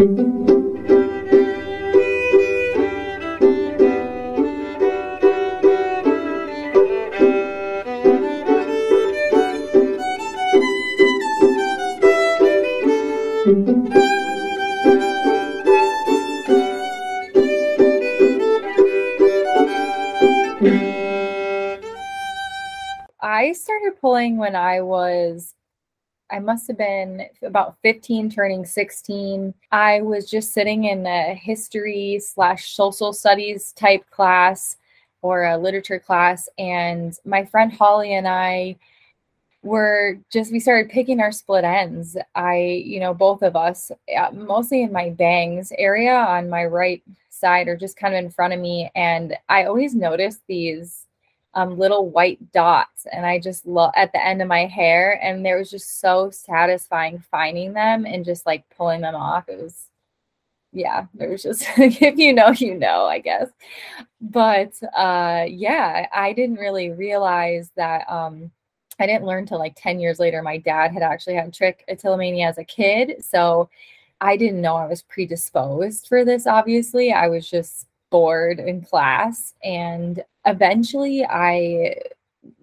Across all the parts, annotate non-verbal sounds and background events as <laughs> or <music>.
I started pulling when I was I must have been about 15, turning 16. I was just sitting in a history slash social studies type class or a literature class. And my friend Holly and I were just, we started picking our split ends. I, you know, both of us, uh, mostly in my bangs area on my right side or just kind of in front of me. And I always noticed these um, little white dots and i just love at the end of my hair and there was just so satisfying finding them and just like pulling them off. It was yeah it was just <laughs> if you know you know i guess. But uh yeah i didn't really realize that um i didn't learn till like 10 years later my dad had actually had trichotillomania as a kid so i didn't know i was predisposed for this obviously. I was just bored in class and eventually i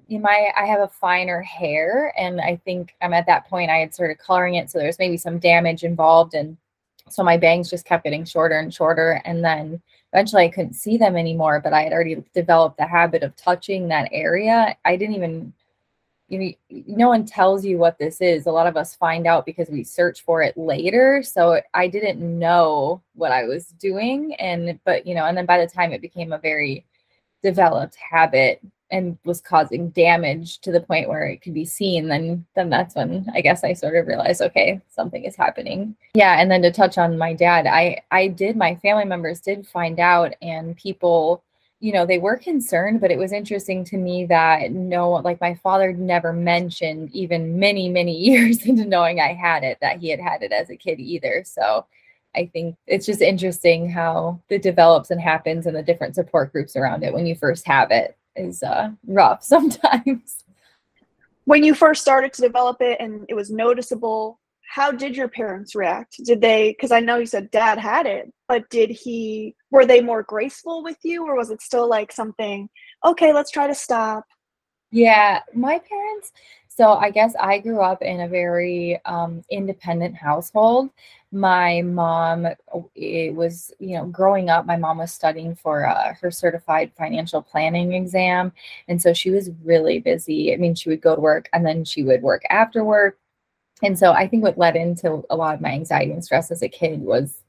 you my i have a finer hair and i think i'm at that point i had started coloring it so there's maybe some damage involved and so my bangs just kept getting shorter and shorter and then eventually i couldn't see them anymore but i had already developed the habit of touching that area i didn't even you know, no one tells you what this is. A lot of us find out because we search for it later. So I didn't know what I was doing. And, but, you know, and then by the time it became a very developed habit and was causing damage to the point where it could be seen, then, then that's when I guess I sort of realized, okay, something is happening. Yeah. And then to touch on my dad, I, I did, my family members did find out and people, you know, they were concerned, but it was interesting to me that no, like my father never mentioned, even many, many <laughs> years into knowing I had it, that he had had it as a kid either. So I think it's just interesting how it develops and happens and the different support groups around it when you first have it is uh, rough <laughs> sometimes. When you first started to develop it and it was noticeable, how did your parents react? Did they, because I know you said dad had it, but did he, were they more graceful with you or was it still like something, okay, let's try to stop? Yeah, my parents, so I guess I grew up in a very um, independent household. My mom, it was, you know, growing up, my mom was studying for uh, her certified financial planning exam. And so she was really busy. I mean, she would go to work and then she would work after work and so I think what led into a lot of my anxiety and stress as a kid was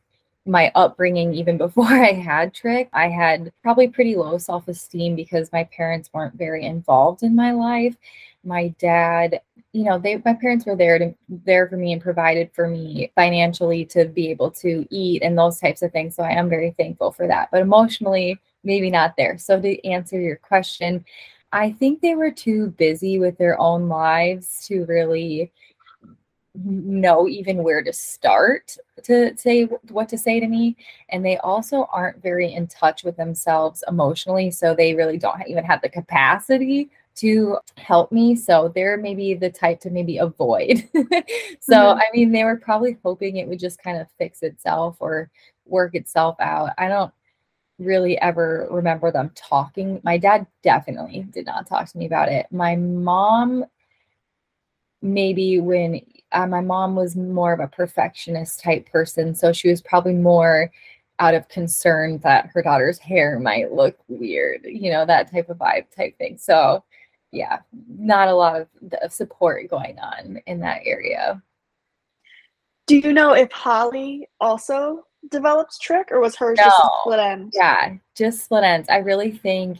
my upbringing even <laughs> before I had Trich. I had probably pretty low self-esteem because my parents weren't very involved in my life. My dad, you know, they my parents were there to there for me and provided for me financially to be able to eat and those types of things. So I am very thankful for that. But emotionally, maybe not there. So to answer your question, I think they were too busy with their own lives to really know even where to start to say what to say to me and they also aren't very in touch with themselves emotionally so they really don't even have the capacity to help me so they're maybe the type to maybe avoid <laughs> so mm-hmm. i mean they were probably hoping it would just kind of fix itself or work itself out i don't really ever remember them talking my dad definitely did not talk to me about it my mom maybe when uh, my mom was more of a perfectionist type person, so she was probably more out of concern that her daughter's hair might look weird, you know, that type of vibe type thing. So, yeah, not a lot of, of support going on in that area. Do you know if Holly also develops trich or was hers no. just split ends? Yeah, just split ends. I really think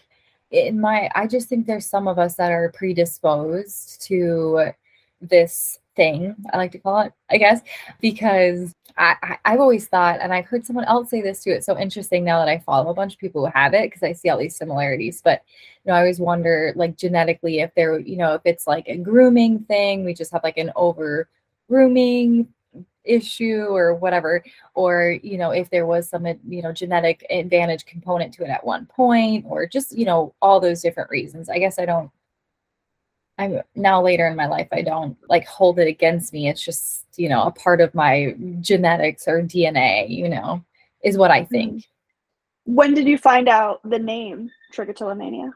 in my I just think there's some of us that are predisposed to this thing, I like to call it, I guess, because I, I, have always thought, and I've heard someone else say this too. It's so interesting now that I follow a bunch of people who have it because I see all these similarities. But you know, I always wonder, like genetically, if there, you know, if it's like a grooming thing, we just have like an over grooming issue or whatever or you know if there was some you know genetic advantage component to it at one point or just you know all those different reasons i guess i don't I'm now later in my life, I don't like hold it against me. It's just, you know, a part of my genetics or DNA, you know, is what I think. Mm-hmm. When did you find out the name trichotillomania?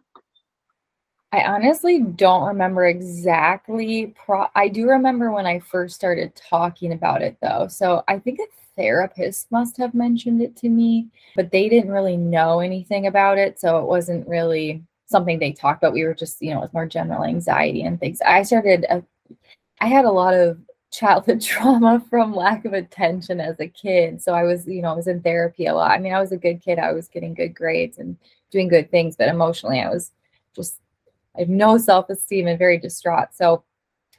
I honestly don't remember exactly. Pro- I do remember when I first started talking about it though. So I think a therapist must have mentioned it to me, but they didn't really know anything about it. So it wasn't really something they talked about. We were just, you know, with more general anxiety and things. I started, a, I had a lot of childhood <laughs> trauma from lack of attention as a kid. So I was, you know, I was in therapy a lot. I mean, I was a good kid. I was getting good grades and doing good things, but emotionally I was just I have no self esteem and very distraught. So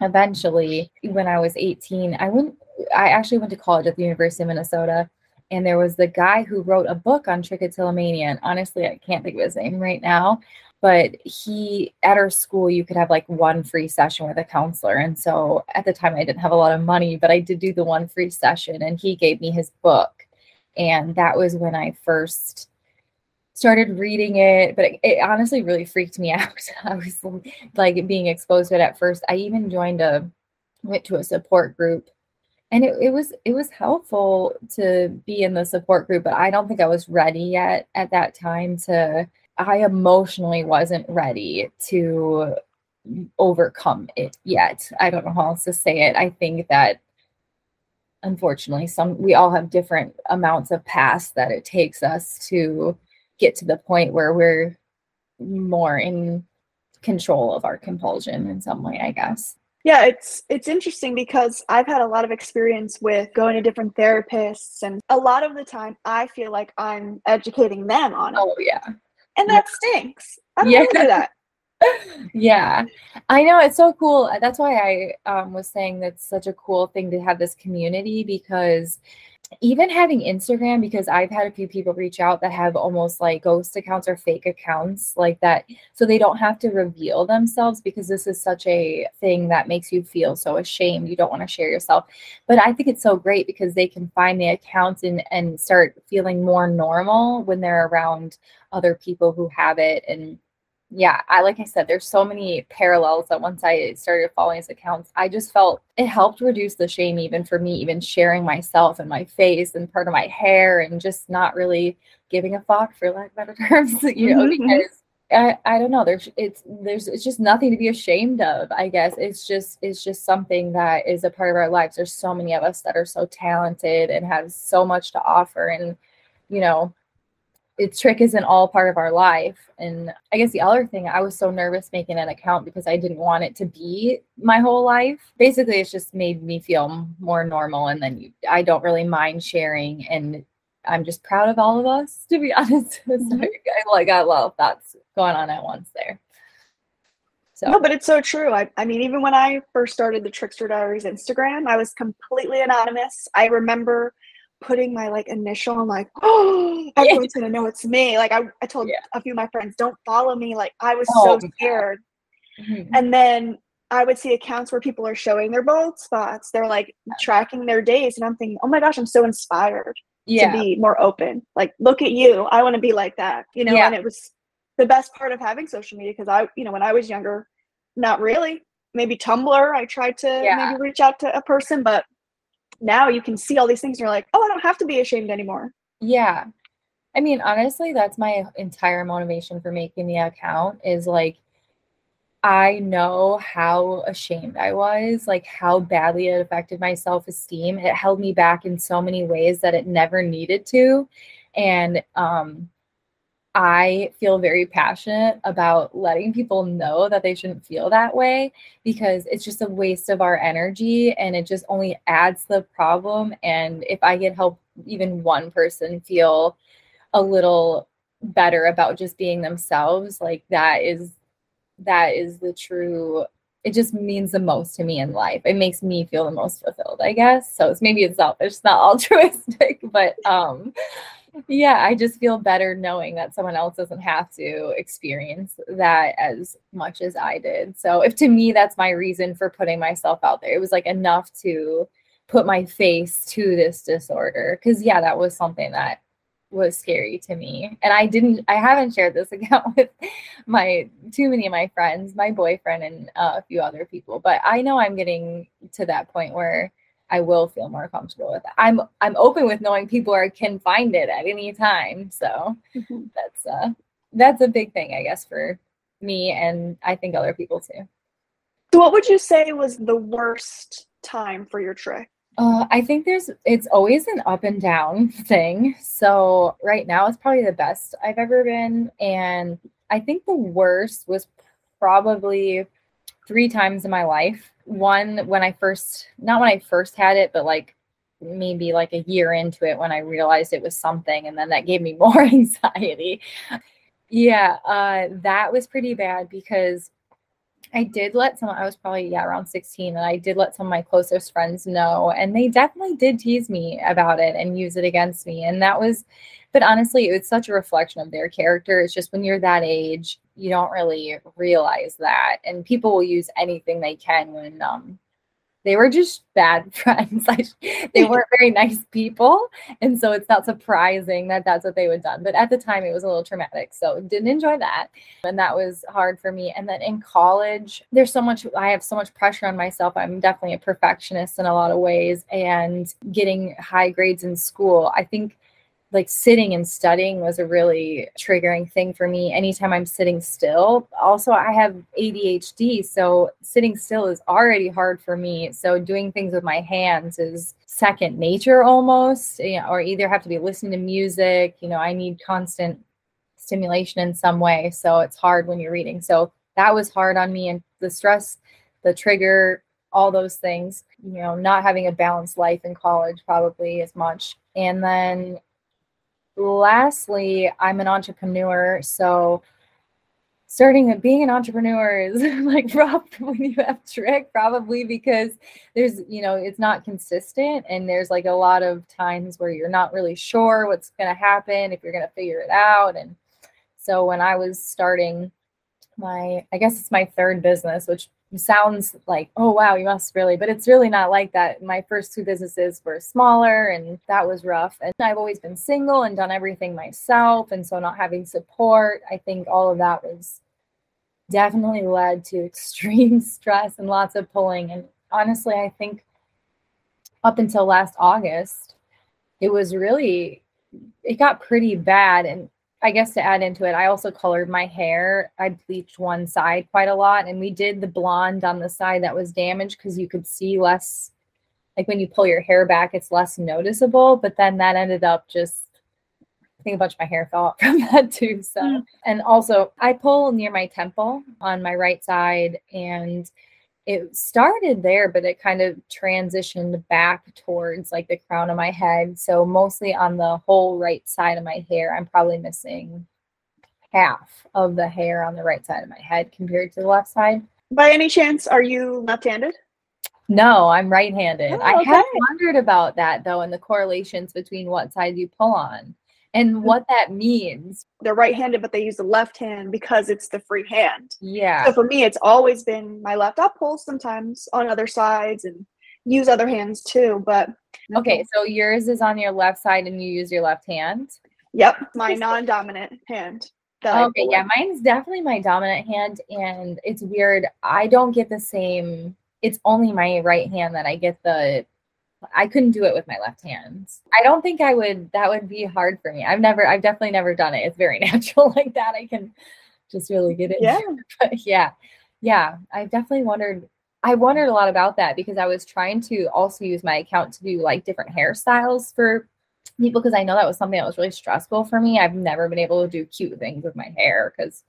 eventually, when I was 18, I went, I actually went to college at the University of Minnesota. And there was the guy who wrote a book on trichotillomania. And honestly, I can't think of his name right now. But he, at our school, you could have like one free session with a counselor. And so at the time, I didn't have a lot of money, but I did do the one free session. And he gave me his book. And that was when I first started reading it, but it, it, honestly really freaked me <laughs> out. I was like being exposed to it at first. I even joined a went to a support group and it, it was it was helpful to be in the support group, but I don't think I was ready yet at that time to I emotionally wasn't ready to overcome it yet. I don't know how else to say it. I think that unfortunately some we all have different amounts of past that it takes us to get to the point where we're more in control of our compulsion in some way, I guess. Yeah, it's it's interesting because I've had a lot of experience with going to different therapists and a lot of the time I feel like I'm educating them on it. Oh yeah. And that stinks. I don't yeah. do that. <laughs> yeah. I know it's so cool. That's why I um, was saying that's such a cool thing to have this community because even having Instagram, because I've had a few people reach out that have almost like ghost accounts or fake accounts like that. So they don't have to reveal themselves because this is such a thing that makes you feel so ashamed. You don't want to share yourself. But I think it's so great because they can find the accounts and, and start feeling more normal when they're around other people who have it and yeah, I like I said, there's so many parallels that once I started following his accounts, I just felt it helped reduce the shame even for me, even sharing myself and my face and part of my hair and just not really giving a fuck for lack of better <laughs> terms, you know, mm-hmm. because I, I don't know, there's it's there's it's just nothing to be ashamed of, I guess. It's just it's just something that is a part of our lives. There's so many of us that are so talented and have so much to offer and you know, it's trich isn't all part of our life. And I guess the other thing, I was so nervous making an account because I didn't want it to be my whole life. Basically, it's just made me feel more normal. And then you, I don't really mind sharing. And I'm just proud of all of us, to be <laughs> honest. Mm-hmm. I like got a lot of thoughts going on at once there. So. No, but it's so true. I, I mean, even when I first started the Trickster Diaries Instagram, I was completely anonymous. I remember putting my like initial I'm like, <gasps> oh, everyone's gonna know it's me. Like I, I told yeah. a few of my friends, don't follow me. Like I was oh, so scared. Mm-hmm. And then I would see accounts where people are showing their bald spots. They're like tracking their days, and I'm thinking, oh my gosh, I'm so inspired yeah. to be more open. Like, look at you. I want to be like that, you know. Yeah. And it was the best part of having social media because I, you know, when I was younger, not really. Maybe Tumblr. I tried to maybe reach out to a person, but now you can see all these things and you're like, oh, I don't have to be ashamed anymore. Yeah. I mean, honestly, that's my entire motivation for making the account is like, I know how ashamed I was, like how badly it affected my self esteem. It held me back in so many ways that it never needed to. And um, I feel very passionate about letting people know that they shouldn't feel that way because it's just a waste of our energy and it just only adds the problem. And if I can help even one person feel a little better about just being themselves, like that is that is the true it just means the most to me in life. It makes me feel the most fulfilled, I guess. So it's maybe it's selfish, it's not altruistic, <laughs> but um yeah, I just feel better knowing that someone else doesn't have to experience that as much as I did. So, if to me that's my reason for putting myself out there, it was like enough to put my face to this disorder. Cause, yeah, that was something that was scary to me. And I didn't, I haven't shared this <laughs> account with my, too many of my friends, my boyfriend, and uh, a few other people. But I know I'm getting to that point where I will feel more comfortable with it. I'm, I'm open with knowing people are, can find it at any time. So mm-hmm. that's, uh, that's a big thing, I guess, for me. And I think other people too. So, what would you say was the worst time for your trich? Uh, I think there's it's always an up and down thing. So right now it's probably the best I've ever been, and I think the worst was probably three times in my life. One when I first, not when I first had it, but like maybe like a year into it when I realized it was something, and then that gave me <laughs> more anxiety. Yeah, uh, that was pretty bad because I did let some, I was probably, yeah, around 16, and I did let some of my closest friends know. And they definitely did tease me about it and use it against me. And that was, but honestly, it was such a reflection of their character. It's just when you're that age, you don't really realize that. And people will use anything they can when, um, they were just bad <laughs> friends. Like they weren't very nice people. And so it's not surprising that that's what they would done. But at the time, it was a little traumatic. So didn't enjoy that. And that was hard for me. And then in college, there's so much, I have so much pressure on myself. I'm definitely a perfectionist in a lot of ways. And getting high grades in school, I think like sitting and studying was a really triggering thing for me anytime i'm sitting still. Also i have adhd so sitting still is already hard for me. So doing things with my hands is second nature almost. You know, or either have to be listening to music you know i need constant stimulation in some way so it's hard when you're reading. So that was hard on me and the stress the trigger all those things you know not having a balanced life in college probably as much. And then lastly, I'm an entrepreneur. So starting being an entrepreneur is <laughs> like rough when you have trich probably because there's you know it's not consistent and there's like a lot of times where you're not really sure what's going to happen if you're going to figure it out and so when i was starting my i guess it's my third business which sounds like, oh, wow, you must really, but it's really not like that. My first two businesses were smaller and that was rough. And I've always been single and done everything myself. And so not having support, I think all of that was definitely led to <laughs> extreme stress and lots of pulling. And honestly, I think up until last August, it was really, it got pretty bad. And I guess to add into it, I also colored my hair. I bleached one side quite a lot, and we did the blonde on the side that was damaged because you could see less. Like when you pull your hair back, it's less noticeable. But then that ended up just. I think a bunch of my hair fell out <laughs> from that too. So, mm. and also I pull near my temple on my right side, and it started there, but it kind of transitioned back towards like the crown of my head. So mostly on the whole right side of my hair, I'm probably missing half of the hair on the right side of my head compared to the left side. By any chance, are you left-handed? No, I'm right-handed. Oh, okay. I have wondered about that though, and the correlations between what side you pull on and mm-hmm. what that means. They're right handed, but they use the left hand because it's the free hand. Yeah. So for me, it's always been my left. I'll pull sometimes on other sides and use other hands too. But okay, so yours is on your left side and you use your left hand? Yep, my non dominant hand. Okay, yeah, mine's definitely my dominant hand. And it's weird. I don't get the same, it's only my right hand that I get the I couldn't do it with my left hand. I don't think I would that would be hard for me. I've never I've definitely never done it. It's very <laughs> natural like that. I can just really get it. Yeah. <laughs> But yeah. Yeah. I've definitely wondered I wondered a lot about that because I was trying to also use my account to do like different hairstyles for people because I know that was something that was really stressful for me. I've never been able to do cute things with my hair because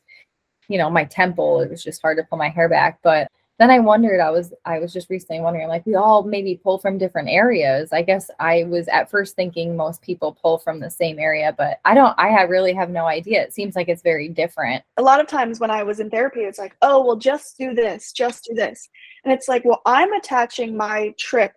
you know, my temple, it was just hard to pull my hair back. But then I wondered, I was I was just recently wondering, like we all maybe pull from different areas. I guess I was at first thinking most people pull from the same area, but I don't I have really have no idea. It seems like it's very different. A lot of times when I was in therapy, it's like, oh well just do this, just do this. And it's like, well, I'm attaching my trich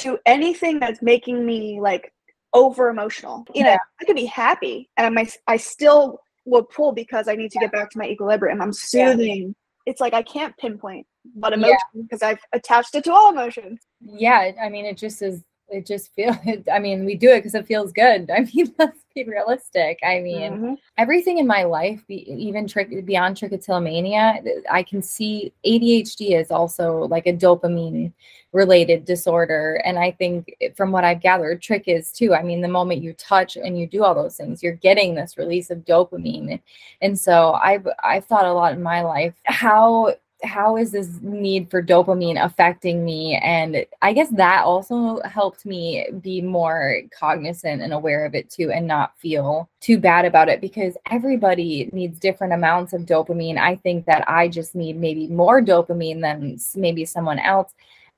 to anything that's making me like over emotional. You know, I could be happy and I might I still will pull because I need to get back to my equilibrium. I'm soothing. Yeah. It's like I can't pinpoint what emotion because yeah. I've attached it to all emotions. Yeah, I mean, it just is it just feels <laughs> i mean we do it because it feels good <laughs> i mean let's be realistic i mean mm-hmm. everything in my life even trich beyond trichotillomania i can see adhd is also like a dopamine related disorder and i think from what i've gathered trich is too i mean the moment you touch and you do all those things you're getting this release of dopamine and so i've i've thought a lot in my life how how is this need for dopamine affecting me and i guess that also helped me be more cognizant and aware of it too and not feel too bad about it because everybody needs different amounts of dopamine i think that i just need maybe more dopamine than maybe someone else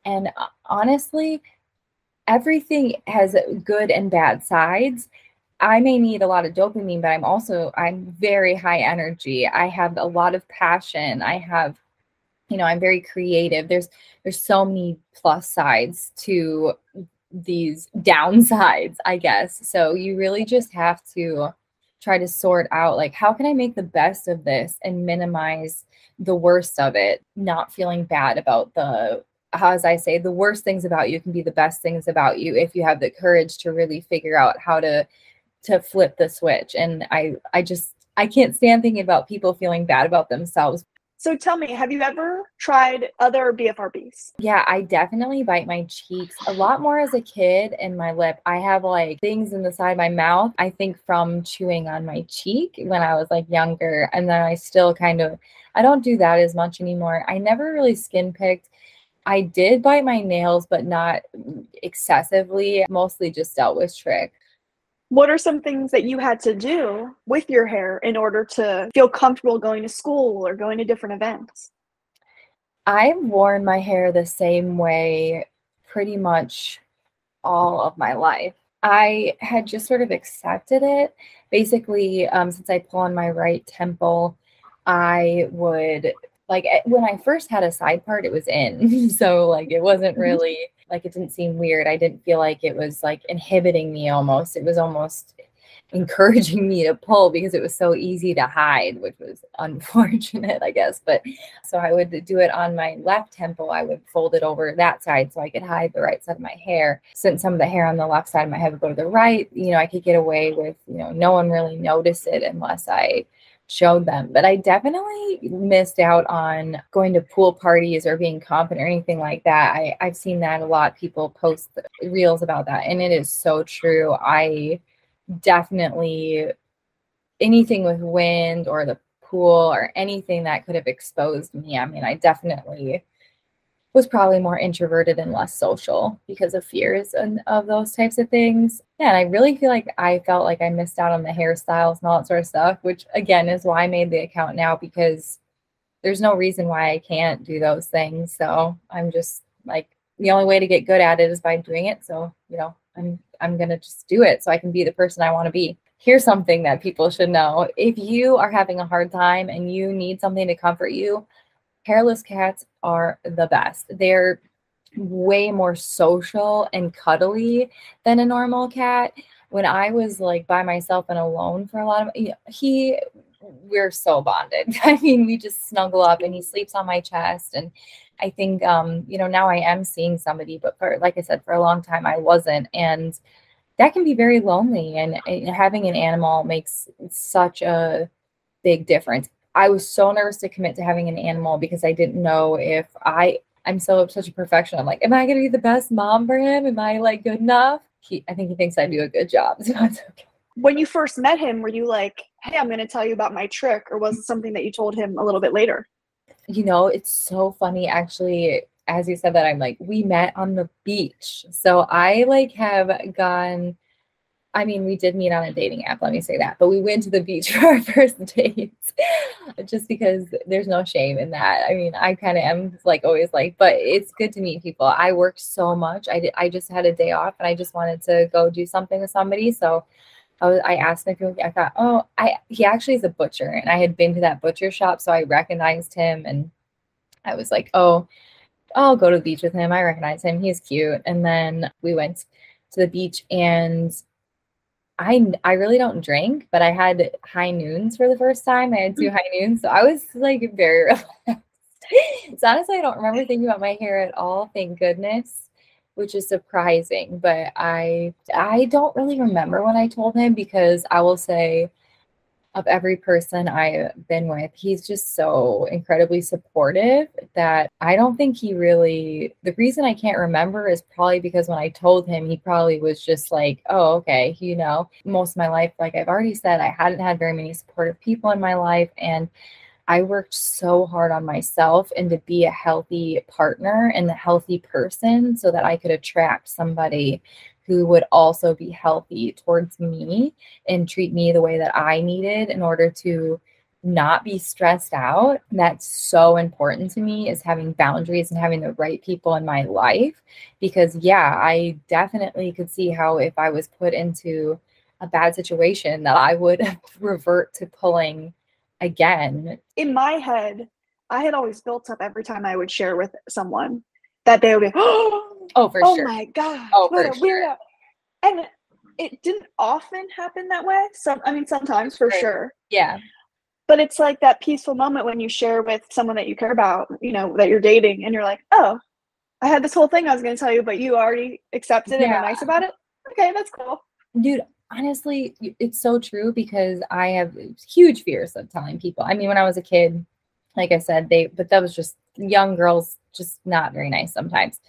and uh, honestly everything has good and bad sides I may need a lot of dopamine, but I'm also I'm very high energy. I have a lot of passion. I have you know i'm very creative. There's there's so many plus sides to these <laughs> downsides i guess. So you really just have to try to sort out like how can i make the best of this and minimize the worst of it? Not feeling bad about the how as i say the worst things about you can be the best things about you if you have the courage to really figure out how to to flip the switch. And i i just i can't stand thinking about people feeling bad about themselves so tell me, have you ever tried other BFRBs? Yeah, I definitely bite my cheeks a lot more as a kid and my lip. I have like things in the side of my mouth, I think from chewing on my cheek when I was like younger. And then I still kind of, I don't do that as much anymore. I never really skin picked. I did bite my nails, but not excessively, mostly just dealt with trich what are some things that you had to do with your hair in order to feel comfortable going to school or going to different events? I've worn my hair the same way pretty much all of my life. I had just sort of accepted it. Basically, um, since I pull on my right temple, I would like eh, when I first had a side part, it was in. <laughs> so, like, it wasn't mm-hmm. really like it didn't seem weird. I didn't feel like it was like inhibiting me almost. It was almost <laughs> encouraging me to pull because it was so easy to hide, which was <laughs> unfortunate, I guess. But so I would do it on my left temple. I would fold it over that side so I could hide the right side of my hair. Since some of the hair on the left side of my head would go to the right, you know, I could get away with, you know, no one really noticed it unless I showed them. But I definitely missed out on going to pool parties or being confident or anything like that. I, I've seen that a lot. People post reels about that, and it is so true. I definitely anything with wind or the pool or anything that could have exposed me. I mean, I definitely was probably more introverted and less social because of fears and of those types of things. Yeah, and I really feel like I felt like I missed out on the hairstyles and all that sort of stuff, which again is why I made the account now because there's no reason why I can't do those things. So I'm just like the only way to get good at it is by doing it. So, you know, I'm I'm gonna just do it so I can be the person I want to be. Here's something that people should know. If you are having a hard time and you need something to comfort you, hairless cats are the best. They're way more social and cuddly than a normal cat. When I was like by myself and alone for a lot of he we're so bonded. <laughs> I mean, we just snuggle up and he sleeps on my chest and I think um you know now I am seeing somebody but for like I said for a long time I wasn't and that can be very lonely and, and having an animal makes such a big difference I was so nervous to commit to having an animal because I didn't know if I I'm so such a perfection. I'm like, am I gonna be the best mom for him? Am I like good enough? He I think he thinks I do a good job. <laughs> So it's okay. When you first met him, were you like, hey, I'm gonna tell you about my trich, or was it something that you told him a little bit later? You know, it's so funny actually. As you said that, I'm like, we met on the beach. So I like have gone I mean, we did meet on a dating app, let me say that, but we went to the beach <laughs> for our first date <laughs> just because there's no shame in that. I mean, I kind of am like always like, but it's good to meet people. I worked so much. I did, I just had a day off and I just wanted to go do something with somebody. So I, was, I asked him if he, I thought, oh, I, he actually is a butcher and I had been to that butcher shop. So I recognized him and I was like, oh, I'll go to the beach with him. I recognize him. He's cute. And then we went to the beach and I I really don't drink, but I had high noons for the first time. I had two mm. high noons, so I was like very <laughs> relaxed. so honestly, I don't remember <laughs> thinking about my hair at all. Thank goodness. which is surprising. But I I don't really remember when I told him because I will say of every person I've been with, he's just so incredibly supportive that I don't think he really. The reason I can't remember is probably because when I told him, he probably was just like, oh, okay, you know, most of my life, like I've already said, I hadn't had very many supportive people in my life. And I worked so hard on myself and to be a healthy partner and a healthy person so that I could attract somebody who would also be healthy towards me and treat me the way that I needed in order to not be stressed out. That's so important to me is having boundaries and having the right people in my life because yeah, I definitely could see how if I was put into a bad situation that I would <laughs> revert to pulling again. In my head, I had always built up every time I would share with someone that they would be, <gasps> oh, Oh, for oh sure. Oh my god! Oh, what for sure. weirdo. And it didn't often happen that way. Some, I mean, sometimes for Right. sure. Yeah. But it's like that peaceful moment when you share with someone that you care about, you know, that you're dating, and you're like, oh, I had this whole thing I was going to tell you, but you already accepted and Yeah. are nice about it. Okay, that's cool. Dude, honestly, it's so true because I have huge fears of telling people. I mean, when I was a kid, like I said, they, but that was just young girls, just not very nice sometimes.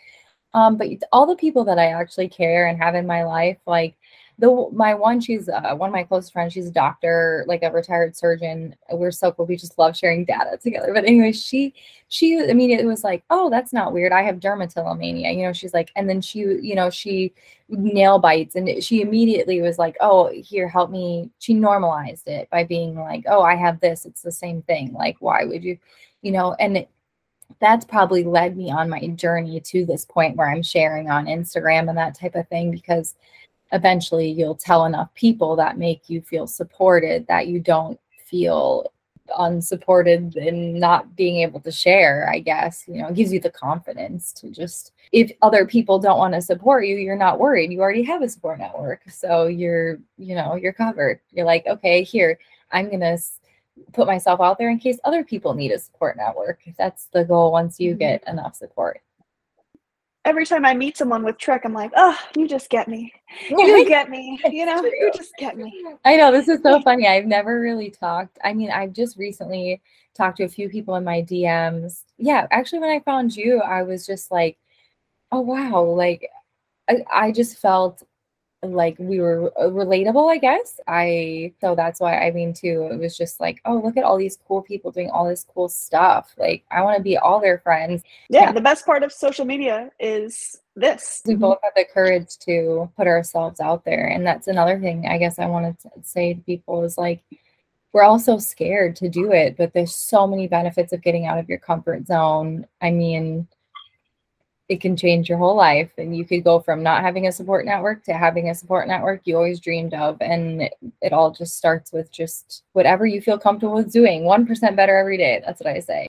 Um, but all the people that I actually care and have in my life, like the my one, she's uh, one of my closest friends. She's a doctor, like a retired surgeon. We're so cool. We just love sharing data <laughs> together. But anyway, she she immediately was like, "Oh, that's not weird. I have dermatillomania." You know, she's like, and then she, you know, she nail bites, and she immediately was like, "Oh, here, help me." She normalized it by being like, "Oh, I have this. It's the same thing. Like, why would you?" You know, and that's probably led me on my journey to this point where I'm sharing on Instagram and that type of thing because eventually you'll tell enough people that make you feel supported that you don't feel unsupported and not being able to share i guess you know it gives you the confidence to just if other people don't want to support you you're not worried. You already have a support network so you're you know you're covered. You're like okay here i'm gonna put myself out there in case other people need a support network that's the goal once you get mm-hmm. enough support Every time I meet someone with Trek, I'm like, oh, you just get me. You <laughs> get me. You know, you just get me. I know this is so funny. I've never really talked. I mean, I've just recently talked to a few people in my DMs. Yeah, actually, when I found you, I was just like, oh wow, like I, I just felt like we were uh, relatable, I guess. I so that's why I mean too, it was just like, oh, look at all these cool people doing all this cool stuff. Like I want to be all their friends. Yeah, Yeah. the best part of social media is this. we both have the courage to put ourselves out there and that's another thing i guess i wanted to say to people is like we're all so scared to do it but there's so many benefits of getting out of your comfort zone i mean it can change your whole life. And you could go from not having a support network to having a support network you always dreamed of. And it, it all just starts with just whatever you feel comfortable with doing. 1% better every day. That's what i say